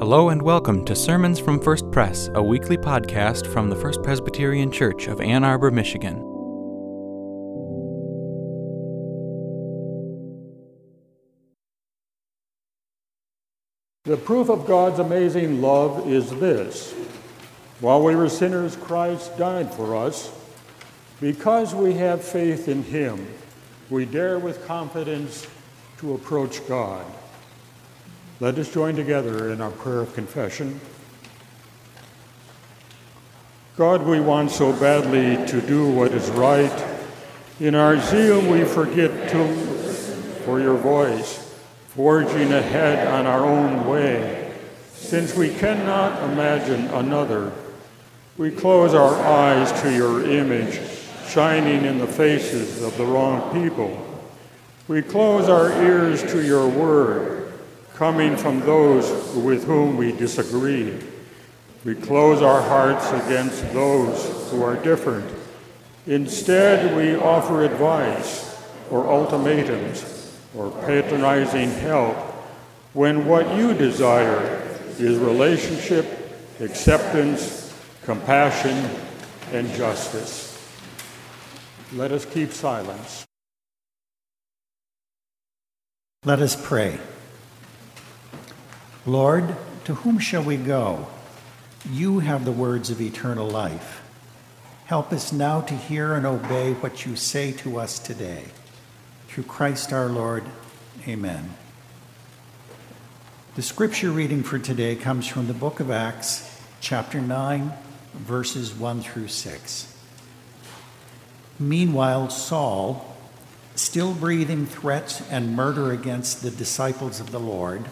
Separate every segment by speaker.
Speaker 1: Hello and welcome to Sermons from First Press, a weekly podcast from the First Presbyterian Church of Ann Arbor, Michigan.
Speaker 2: The proof of God's amazing love is this while we were sinners, Christ died for us. Because we have faith in Him, we dare with confidence to approach God. Let us join together in our prayer of confession. God, we want so badly to do what is right. In our zeal, we forget to for your voice, forging ahead on our own way. Since we cannot imagine another, we close our eyes to your image shining in the faces of the wrong people. We close our ears to your word coming from those with whom we disagree. We close our hearts against those who are different. Instead, we offer advice or ultimatums or patronizing help when what you desire is relationship, acceptance, compassion, and justice. Let us keep silence.
Speaker 3: Let us pray. Lord, to whom shall we go? You have the words of eternal life. Help us now to hear and obey what you say to us today. Through Christ our Lord, amen. The scripture reading for today comes from the book of Acts, chapter 9, verses 1 through 6. Meanwhile, Saul, still breathing threats and murder against the disciples of the Lord,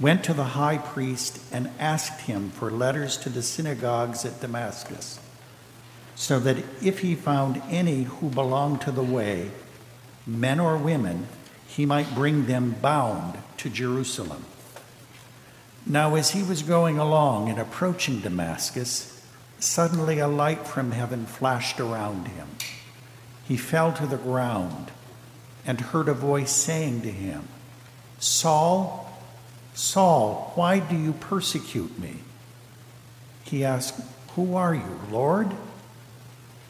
Speaker 3: went to the high priest and asked him for letters to the synagogues at Damascus, so that if he found any who belonged to the way, men or women, he might bring them bound to Jerusalem. Now, as he was going along and approaching Damascus, suddenly a light from heaven flashed around him. He fell to the ground and heard a voice saying to him, Saul, Saul, why do you persecute me? He asked, Who are you, Lord?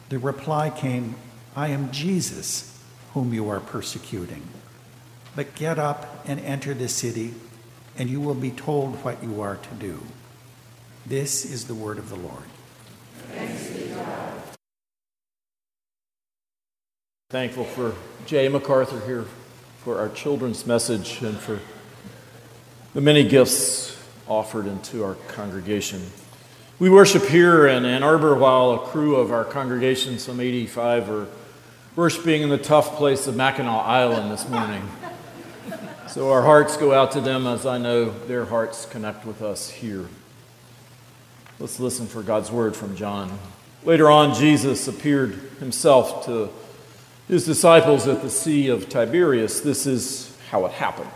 Speaker 3: The reply came, I am Jesus, whom you are persecuting. But get up and enter the city, and you will be told what you are to do. This is the word of the Lord.
Speaker 4: Thankful for Jay MacArthur here for our children's message and for the many gifts offered into our congregation. We worship here in Ann Arbor while a crew of our congregation, some 85, are worshiping in the tough place of Mackinac Island this morning. So our hearts go out to them as I know their hearts connect with us here. Let's listen for God's word from John. Later on, Jesus appeared himself to his disciples at the Sea of Tiberias. This is how it happened.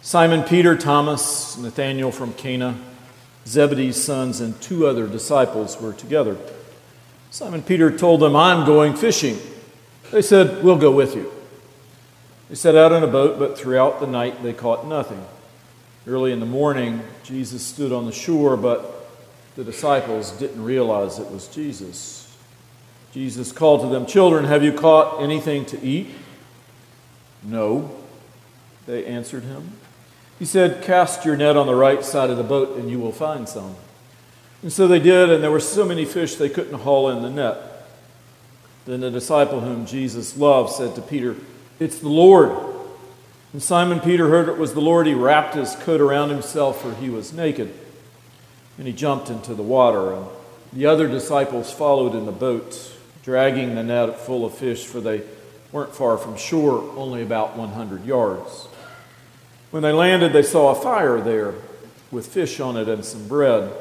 Speaker 4: Simon Peter, Thomas, Nathanael from Cana, Zebedee's sons, and two other disciples were together. Simon Peter told them, I'm going fishing. They said, We'll go with you. They set out in a boat, but throughout the night they caught nothing. Early in the morning, Jesus stood on the shore, but the disciples didn't realize it was Jesus. Jesus called to them, Children, have you caught anything to eat? No, they answered him. He said, Cast your net on the right side of the boat and you will find some. And so they did, and there were so many fish they couldn't haul in the net. Then the disciple whom Jesus loved said to Peter, It's the Lord. And Simon Peter heard it was the Lord. He wrapped his coat around himself, for he was naked. And he jumped into the water. And the other disciples followed in the boat, dragging the net full of fish, for they weren't far from shore, only about 100 yards. When they landed, they saw a fire there with fish on it and some bread.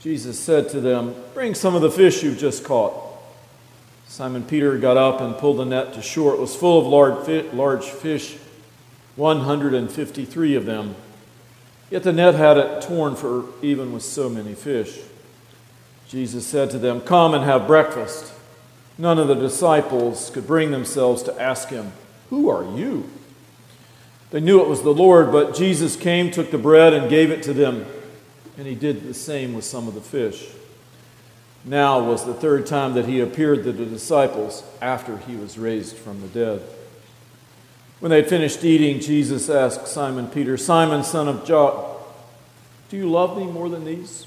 Speaker 4: Jesus said to them, Bring some of the fish you've just caught. Simon Peter got up and pulled the net to shore. It was full of large fish, 153 of them. Yet the net had it torn for even with so many fish. Jesus said to them, Come and have breakfast. None of the disciples could bring themselves to ask him, Who are you? They knew it was the Lord, but Jesus came, took the bread, and gave it to them. And he did the same with some of the fish. Now was the third time that he appeared to the disciples after he was raised from the dead. When they had finished eating, Jesus asked Simon Peter, Simon, son of John, do you love me more than these?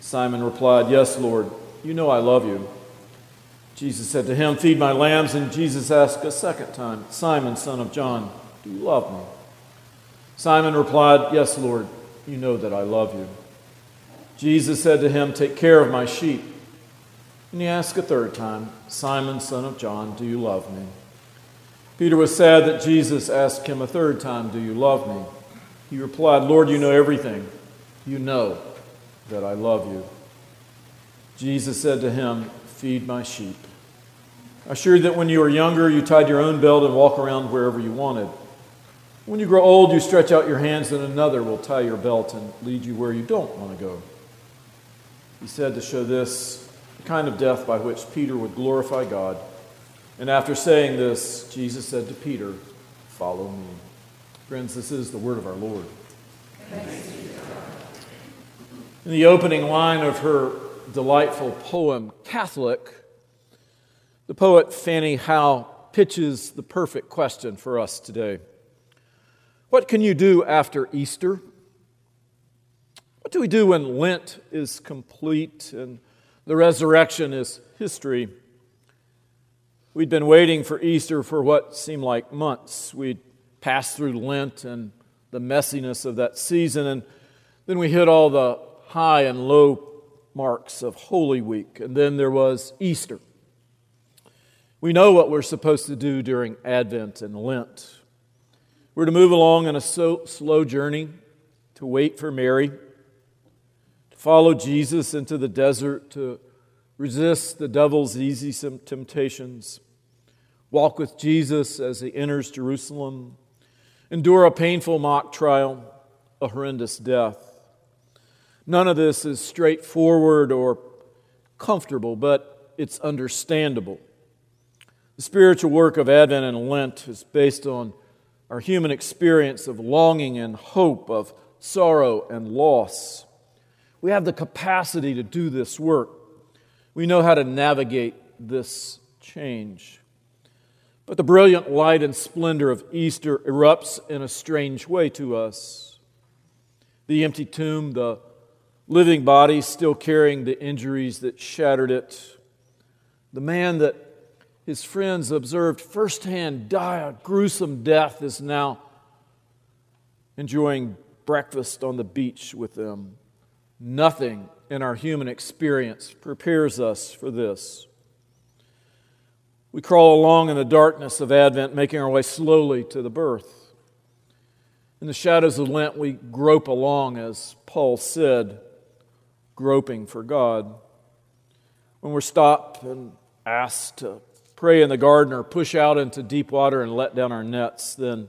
Speaker 4: Simon replied, Yes, Lord, you know I love you. Jesus said to him, Feed my lambs. And Jesus asked a second time, Simon, son of John, do you love me? Simon replied, Yes, Lord, you know that I love you. Jesus said to him, Take care of my sheep. And he asked a third time, Simon, son of John, do you love me? Peter was sad that Jesus asked him a third time, Do you love me? He replied, Lord, you know everything. You know that I love you. Jesus said to him, Feed my sheep. I assure you that when you were younger, you tied your own belt and walked around wherever you wanted. When you grow old, you stretch out your hands, and another will tie your belt and lead you where you don't want to go. He said to show this kind of death by which Peter would glorify God. And after saying this, Jesus said to Peter, Follow me. Friends, this is the word of our Lord. In the opening line of her delightful poem, Catholic, the poet Fanny Howe pitches the perfect question for us today. What can you do after Easter? What do we do when Lent is complete and the resurrection is history? We'd been waiting for Easter for what seemed like months. We'd passed through Lent and the messiness of that season, and then we hit all the high and low marks of Holy Week, and then there was Easter. We know what we're supposed to do during Advent and Lent. We're to move along on a so, slow journey, to wait for Mary, to follow Jesus into the desert, to resist the devil's easy temptations, walk with Jesus as he enters Jerusalem, endure a painful mock trial, a horrendous death. None of this is straightforward or comfortable, but it's understandable. The spiritual work of Advent and Lent is based on our human experience of longing and hope, of sorrow and loss. We have the capacity to do this work. We know how to navigate this change. But the brilliant light and splendor of Easter erupts in a strange way to us. The empty tomb, the living body still carrying the injuries that shattered it, the man that his friends observed firsthand die gruesome death is now enjoying breakfast on the beach with them. Nothing in our human experience prepares us for this. We crawl along in the darkness of Advent, making our way slowly to the birth. In the shadows of Lent, we grope along, as Paul said, groping for God. When we're stopped and asked to pray in the garden or push out into deep water and let down our nets, then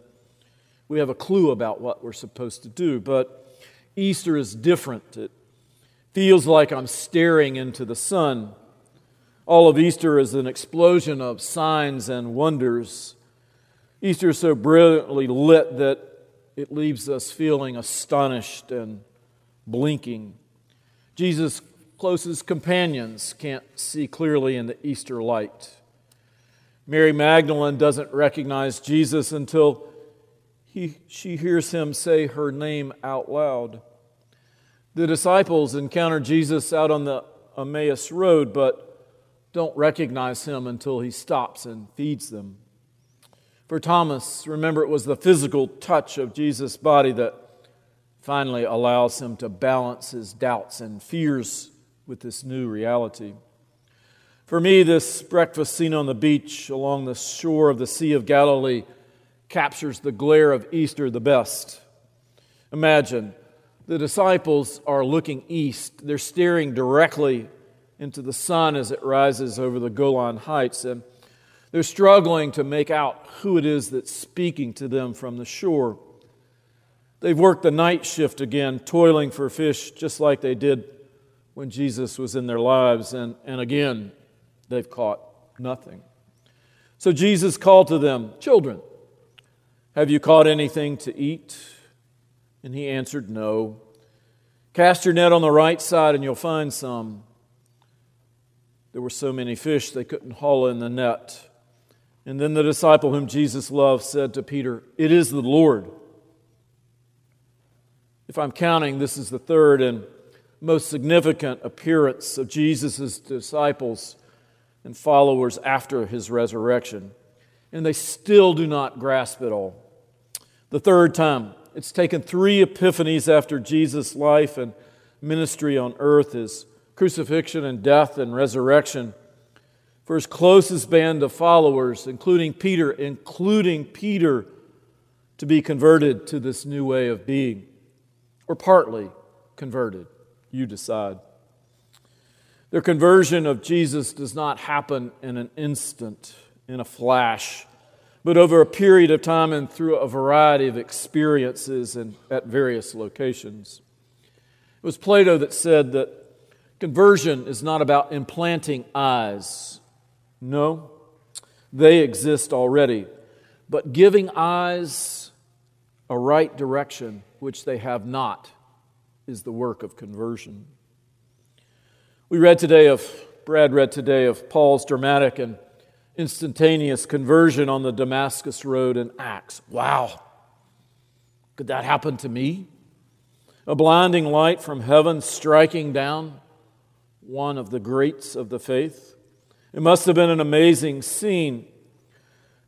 Speaker 4: we have a clue about what we're supposed to do. But Easter is different. It feels like I'm staring into the sun. All of Easter is an explosion of signs and wonders. Easter is so brilliantly lit that it leaves us feeling astonished and blinking. Jesus' closest companions can't see clearly in the Easter light. Mary Magdalene doesn't recognize Jesus until he, she hears him say her name out loud. The disciples encounter Jesus out on the Emmaus Road, but don't recognize him until he stops and feeds them. For Thomas, remember it was the physical touch of Jesus' body that finally allows him to balance his doubts and fears with this new reality. For me, this breakfast scene on the beach along the shore of the Sea of Galilee captures the glare of Easter the best. Imagine the disciples are looking east, they're staring directly into the sun as it rises over the Golan Heights. And they're struggling to make out who it is that's speaking to them from the shore. They've worked the night shift again, toiling for fish just like they did when Jesus was in their lives. And, and again, they've caught nothing. So Jesus called to them, Children, Have you caught anything to eat? And he answered, No. Cast your net on the right side and you'll find some. There were so many fish they couldn't haul in the net. And then the disciple whom Jesus loved said to Peter, It is the Lord. If I'm counting, this is the third and most significant appearance of Jesus' disciples and followers after his resurrection. And they still do not grasp it all. The third time, it's taken three epiphanies after Jesus' life and ministry on earth, his crucifixion and death and resurrection, for his closest band of followers, including Peter, including Peter, to be converted to this new way of being, or partly converted. You decide. Their conversion of Jesus does not happen in an instant, in a flash, but over a period of time and through a variety of experiences and at various locations. It was Plato that said that conversion is not about implanting eyes. No, they exist already. But giving eyes a right direction, which they have not, is the work of conversion. We read today of, Brad read today of Paul's dramatic and instantaneous conversion on the Damascus Road in Acts. Wow. Could that happen to me? A blinding light from heaven striking down one of the greats of the faith. It must have been an amazing scene.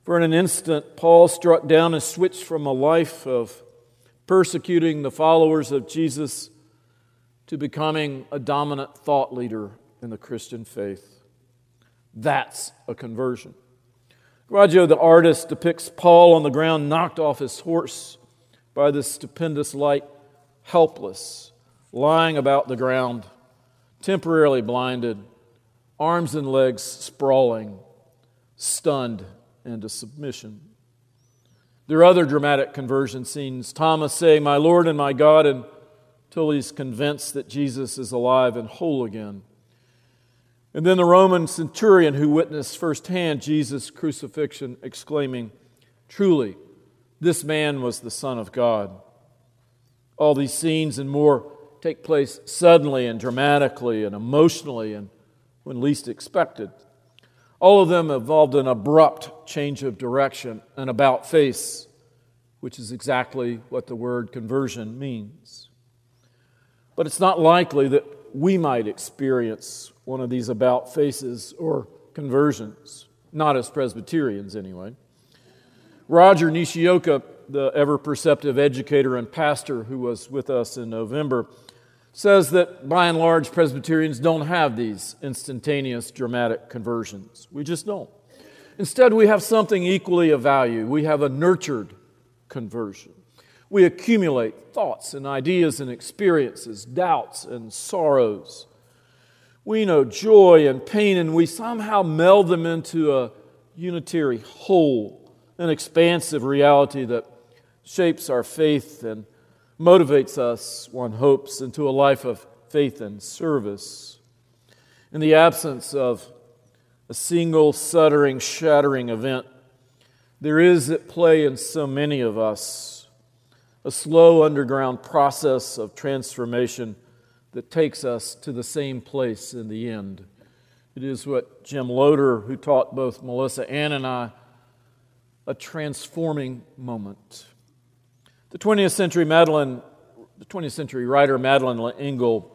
Speaker 4: For in an instant, Paul struck down and switched from a life of persecuting the followers of Jesus to becoming a dominant thought leader in the Christian faith. That's a conversion. Caravaggio, the artist, depicts Paul on the ground, knocked off his horse by this stupendous light, helpless, lying about the ground, temporarily blinded, arms and legs sprawling, stunned into submission. There are other dramatic conversion scenes. Thomas saying, My Lord and my God, he's convinced that Jesus is alive and whole again. And then the Roman centurion who witnessed firsthand Jesus' crucifixion, exclaiming, Truly, this man was the Son of God. All these scenes and more take place suddenly and dramatically and emotionally and when least expected. All of them involved an abrupt change of direction, an about face, which is exactly what the word conversion means. But it's not likely that we might experience one of these about faces or conversions, not as Presbyterians anyway. Roger Nishioka, the ever perceptive educator and pastor who was with us in November, says that by and large, Presbyterians don't have these instantaneous dramatic conversions. We just don't. Instead, we have something equally of value. We have a nurtured conversion. We accumulate thoughts and ideas and experiences, doubts and sorrows. We know joy and pain, and we somehow meld them into a unitary whole, an expansive reality that shapes our faith and motivates us, one hopes, into a life of faith and service. In the absence of a single shuddering, shattering event, there is at play in so many of us a slow underground process of transformation that takes us to the same place in the end. It is what Jim Loder, who taught both Melissa Ann and I, a transforming moment. The 20th century Madeleine, the 20th century writer Madeleine L'Engle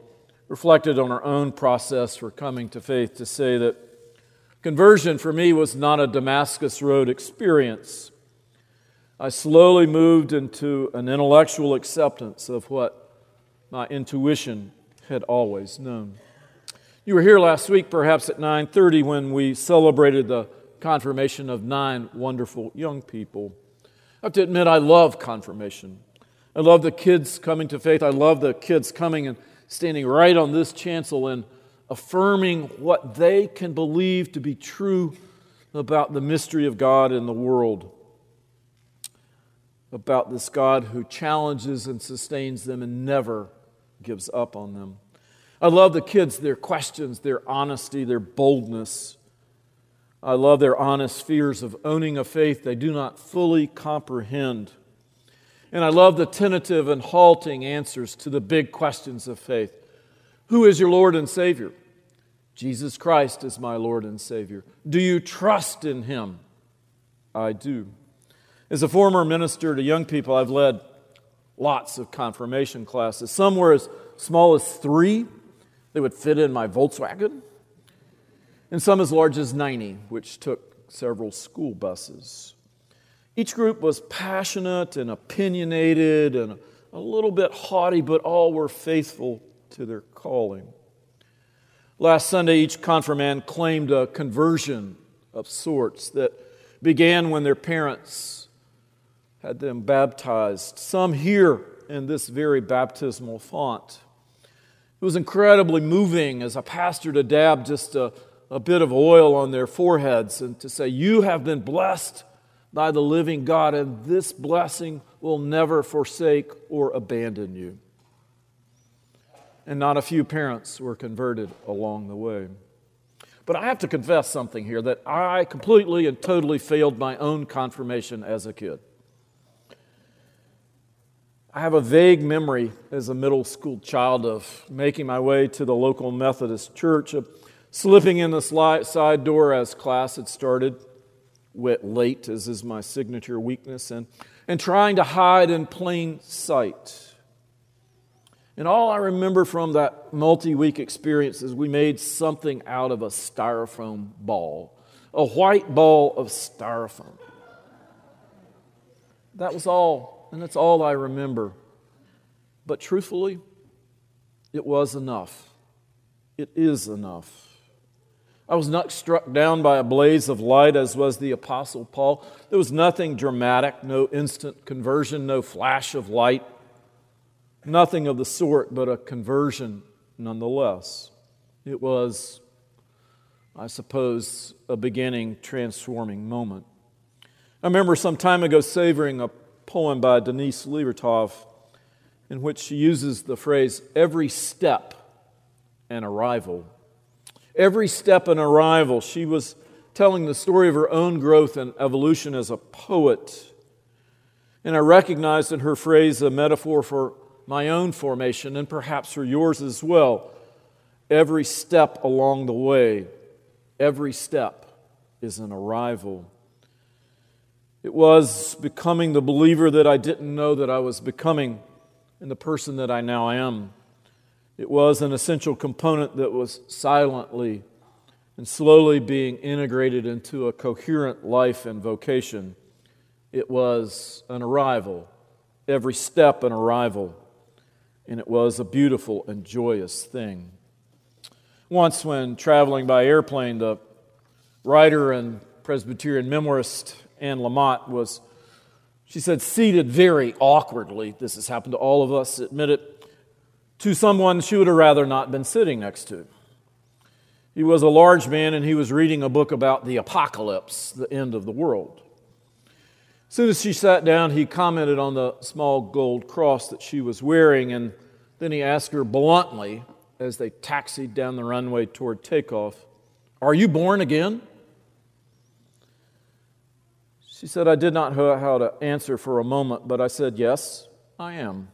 Speaker 4: reflected on her own process for coming to faith to say that conversion for me was not a Damascus Road experience. I slowly moved into an intellectual acceptance of what my intuition had always known. You were here last week, perhaps at 9:30, when we celebrated the confirmation of nine wonderful young people. I have to admit, I love confirmation. I love the kids coming to faith. I love the kids coming and standing right on this chancel and affirming what they can believe to be true about the mystery of God in the world, about this God who challenges and sustains them and never gives up on them. I love the kids, their questions, their honesty, their boldness. I love their honest fears of owning a faith they do not fully comprehend. And I love the tentative and halting answers to the big questions of faith Who is your Lord and Savior? Jesus Christ is my Lord and Savior. Do you trust in Him? I do. As a former minister to young people, I've led lots of confirmation classes. Some were as small as three, they would fit in my Volkswagen, and some as large as 90, which took several school buses. Each group was passionate and opinionated and a little bit haughty, but all were faithful to their calling. Last Sunday, each confirmand claimed a conversion of sorts that began when their parents had them baptized, some here in this very baptismal font. It was incredibly moving as a pastor to dab just a, a bit of oil on their foreheads and to say, You have been blessed by the living God, and this blessing will never forsake or abandon you. And not a few parents were converted along the way. But I have to confess something here that I completely and totally failed my own confirmation as a kid. I have a vague memory as a middle school child of making my way to the local Methodist church, of slipping in the side door as class had started, wet late, as is my signature weakness, and, and trying to hide in plain sight. And all I remember from that multi week experience is we made something out of a styrofoam ball, a white ball of styrofoam. That was all and that's all I remember. But truthfully, it was enough. It is enough. I was not struck down by a blaze of light as was the Apostle Paul. There was nothing dramatic, no instant conversion, no flash of light, nothing of the sort, but a conversion nonetheless. It was, I suppose, a beginning, transforming moment. I remember some time ago savoring a poem by Denise Levertov in which she uses the phrase every step an arrival. Every step an arrival. She was telling the story of her own growth and evolution as a poet. And I recognized in her phrase a metaphor for my own formation and perhaps for yours as well. Every step along the way, every step is an arrival. It was becoming the believer that I didn't know that I was becoming and the person that I now am. It was an essential component that was silently and slowly being integrated into a coherent life and vocation. It was an arrival, every step an arrival, and it was a beautiful and joyous thing. Once, when traveling by airplane, the writer and Presbyterian memoirist Anne Lamott was, she said, seated very awkwardly. This has happened to all of us, admit it, to someone she would have rather not been sitting next to. He was a large man and he was reading a book about the apocalypse, the end of the world. As soon as she sat down, he commented on the small gold cross that she was wearing, and then he asked her bluntly as they taxied down the runway toward takeoff, Are you born again? She said, I did not know how to answer for a moment, but I said, Yes, I am.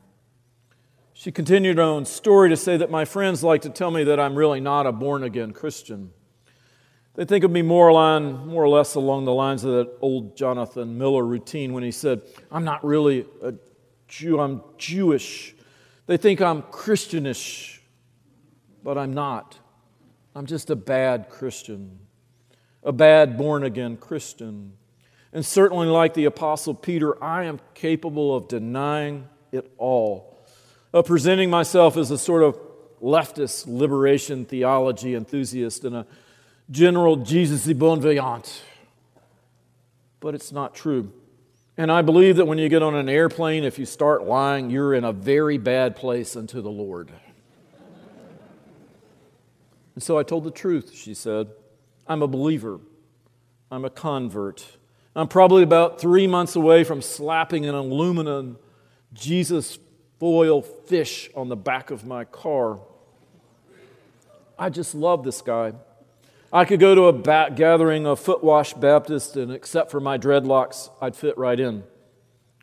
Speaker 4: She continued her own story to say that my friends like to tell me that I'm really not a born again Christian. They think of me more, line, more or less along the lines of that old Jonathan Miller routine when he said, I'm not really a Jew, I'm Jewish. They think I'm Christianish, but I'm not. I'm just a bad Christian, a bad born again Christian. And certainly, like the Apostle Peter, I am capable of denying it all, of presenting myself as a sort of leftist liberation theology enthusiast and a general Jesus y bon vivant. But it's not true. And I believe that when you get on an airplane, if you start lying, you're in a very bad place unto the Lord. And so I told the truth, she said. I'm a believer, I'm a convert. I'm probably about three months away from slapping an aluminum Jesus foil fish on the back of my car. I just love this guy. I could go to a ba- gathering of footwash Baptists, and except for my dreadlocks, I'd fit right in.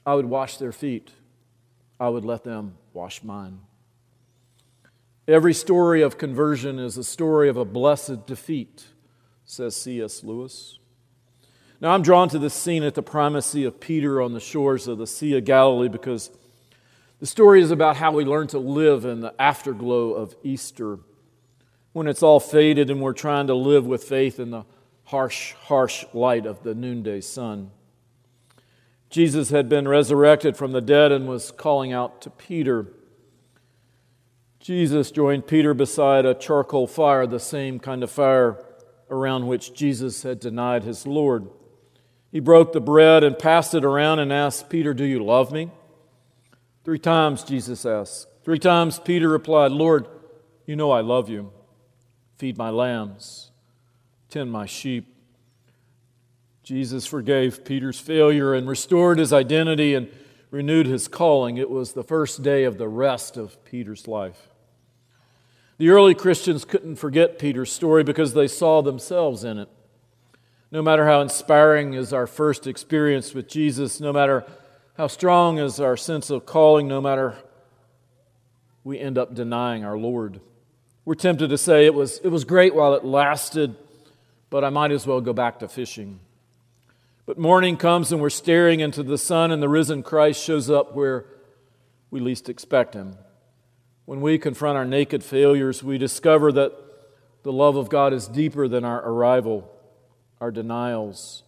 Speaker 4: I would wash their feet. I would let them wash mine. Every story of conversion is a story of a blessed defeat, says C.S. Lewis. Now, I'm drawn to this scene at the primacy of Peter on the shores of the Sea of Galilee because the story is about how we learn to live in the afterglow of Easter when it's all faded and we're trying to live with faith in the harsh, harsh light of the noonday sun. Jesus had been resurrected from the dead and was calling out to Peter. Jesus joined Peter beside a charcoal fire, the same kind of fire around which Jesus had denied his Lord. He broke the bread and passed it around and asked Peter, Do you love me? Three times Jesus asked. Three times Peter replied, Lord, you know I love you. Feed my lambs, tend my sheep. Jesus forgave Peter's failure and restored his identity and renewed his calling. It was the first day of the rest of Peter's life. The early Christians couldn't forget Peter's story because they saw themselves in it. No matter how inspiring is our first experience with Jesus, no matter how strong is our sense of calling, no matter we end up denying our Lord. We're tempted to say it was, it was great while it lasted, but I might as well go back to fishing. But morning comes and we're staring into the sun, and the risen Christ shows up where we least expect him. When we confront our naked failures, we discover that the love of God is deeper than our arrival, our denials,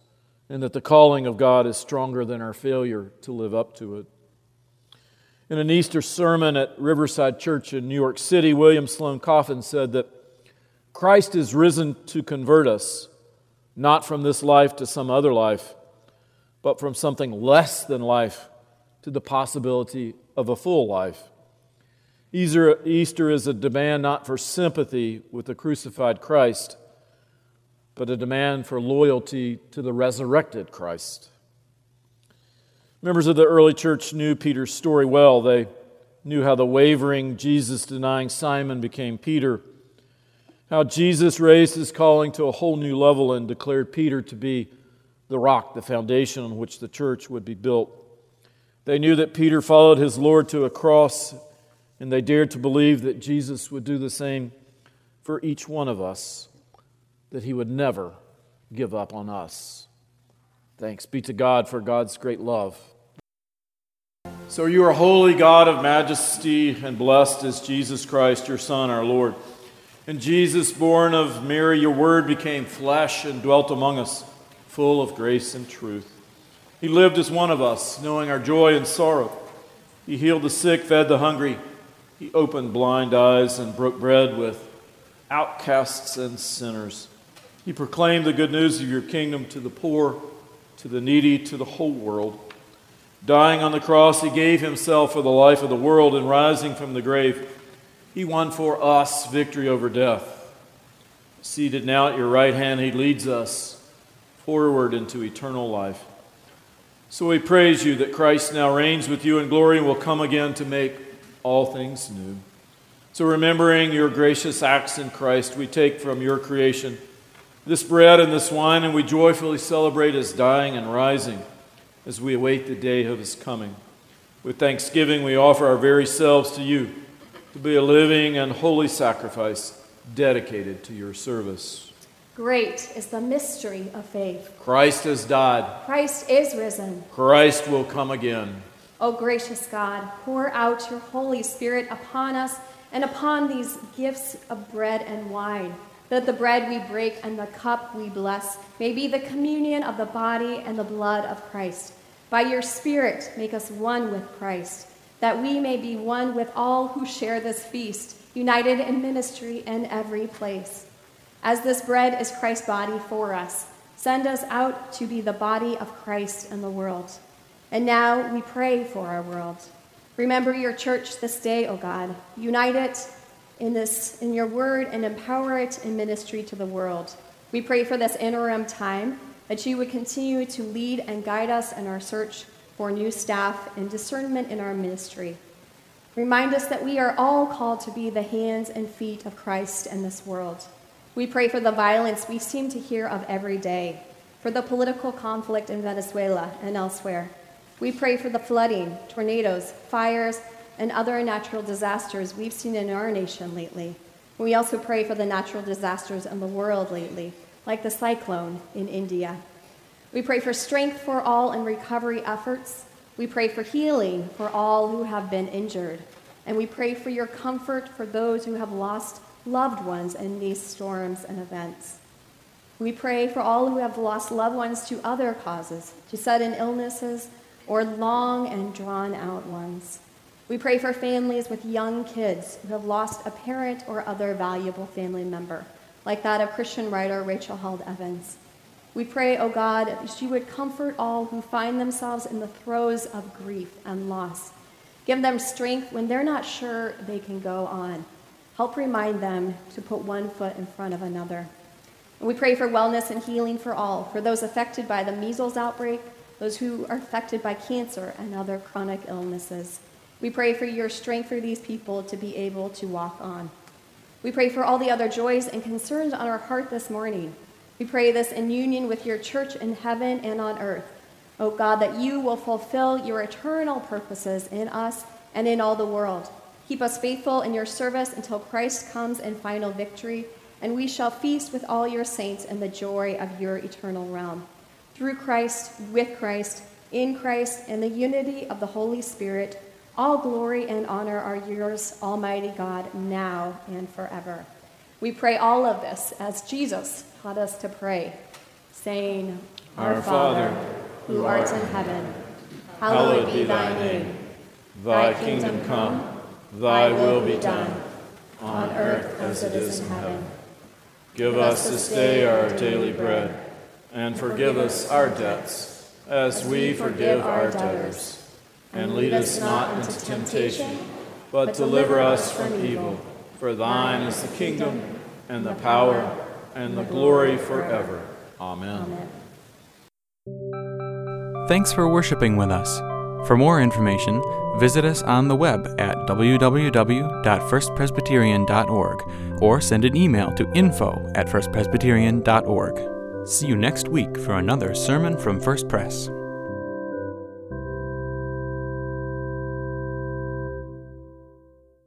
Speaker 4: and that the calling of God is stronger than our failure to live up to it. In an Easter sermon at Riverside Church in New York City, William Sloane Coffin said that Christ is risen to convert us not from this life to some other life, but from something less than life to the possibility of a full life. Easter is a demand not for sympathy with the crucified Christ, but a demand for loyalty to the resurrected Christ. Members of the early church knew Peter's story well. They knew how the wavering Jesus denying Simon became Peter how Jesus raised his calling to a whole new level and declared Peter to be the rock, the foundation on which the church would be built. They knew that Peter followed his Lord to a cross, and they dared to believe that Jesus would do the same for each one of us, that he would never give up on us. Thanks be to God for God's great love. So you are holy God of majesty, and blessed is Jesus Christ, your Son, our Lord. And Jesus, born of Mary, your word became flesh and dwelt among us, full of grace and truth. He lived as one of us, knowing our joy and sorrow. He healed the sick, fed the hungry. He opened blind eyes and broke bread with outcasts and sinners. He proclaimed the good news of your kingdom to the poor, to the needy, to the whole world. Dying on the cross, he gave himself for the life of the world, and rising from the grave, he won for us victory over death. Seated now at your right hand, He leads us forward into eternal life. So we praise you that Christ now reigns with you in glory and will come again to make all things new. So, remembering your gracious acts in Christ, we take from your creation this bread and this wine, and we joyfully celebrate his dying and rising as we await the day of his coming. With thanksgiving, we offer our very selves to you to be a living and holy sacrifice dedicated to your service.
Speaker 5: Great is the mystery of faith.
Speaker 4: Christ has died.
Speaker 5: Christ is risen.
Speaker 4: Christ will come again.
Speaker 5: O gracious God, pour out your Holy Spirit upon us and upon these gifts of bread and wine, that the bread we break and the cup we bless may be the communion of the body and the blood of Christ. By your Spirit, make us one with Christ that we may be one with all who share this feast, united in ministry in every place. As this bread is Christ's body for us, send us out to be the body of Christ in the world. And now we pray for our world. Remember your church this day, O God. Unite it in this in your word and empower it in ministry to the world. We pray for this interim time that you would continue to lead and guide us in our search for new staff and discernment in our ministry. Remind us that we are all called to be the hands and feet of Christ in this world. We pray for the violence we seem to hear of every day, for the political conflict in Venezuela and elsewhere. We pray for the flooding, tornadoes, fires, and other natural disasters we've seen in our nation lately. We also pray for the natural disasters in the world lately, like the cyclone in India. We pray for strength for all in recovery efforts. We pray for healing for all who have been injured. And we pray for your comfort for those who have lost loved ones in these storms and events. We pray for all who have lost loved ones to other causes, to sudden illnesses, or long and drawn out ones. We pray for families with young kids who have lost a parent or other valuable family member, like that of Christian writer Rachel Held Evans. We pray, O oh God, that you would comfort all who find themselves in the throes of grief and loss. Give them strength when they're not sure they can go on. Help remind them to put one foot in front of another. And we pray for wellness and healing for all, for those affected by the measles outbreak, those who are affected by cancer and other chronic illnesses. We pray for your strength for these people to be able to walk on. We pray for all the other joys and concerns on our heart this morning. We pray this in union with your church in heaven and on earth. O oh God, that you will fulfill your eternal purposes in us and in all the world. Keep us faithful in your service until Christ comes in final victory, and we shall feast with all your saints in the joy of your eternal realm. Through Christ, with Christ, in Christ, in the unity of the Holy Spirit, all glory and honor are yours, Almighty God, now and forever. We pray all of this as Jesus taught us to pray, saying, Our Father, who art in heaven, hallowed be thy name.
Speaker 4: Thy kingdom come Thy will be done, on earth as it is in heaven. Give us this day our daily bread, and forgive us our debts, as we forgive our debtors. And lead us not into temptation, but deliver us from evil. For thine is the kingdom, and the power, and the glory forever. Amen.
Speaker 1: Thanks for worshiping with us. For more information, visit us on the web at www.firstpresbyterian.org or send an email to info at firstpresbyterian.org. See you next week for another sermon from First Pres.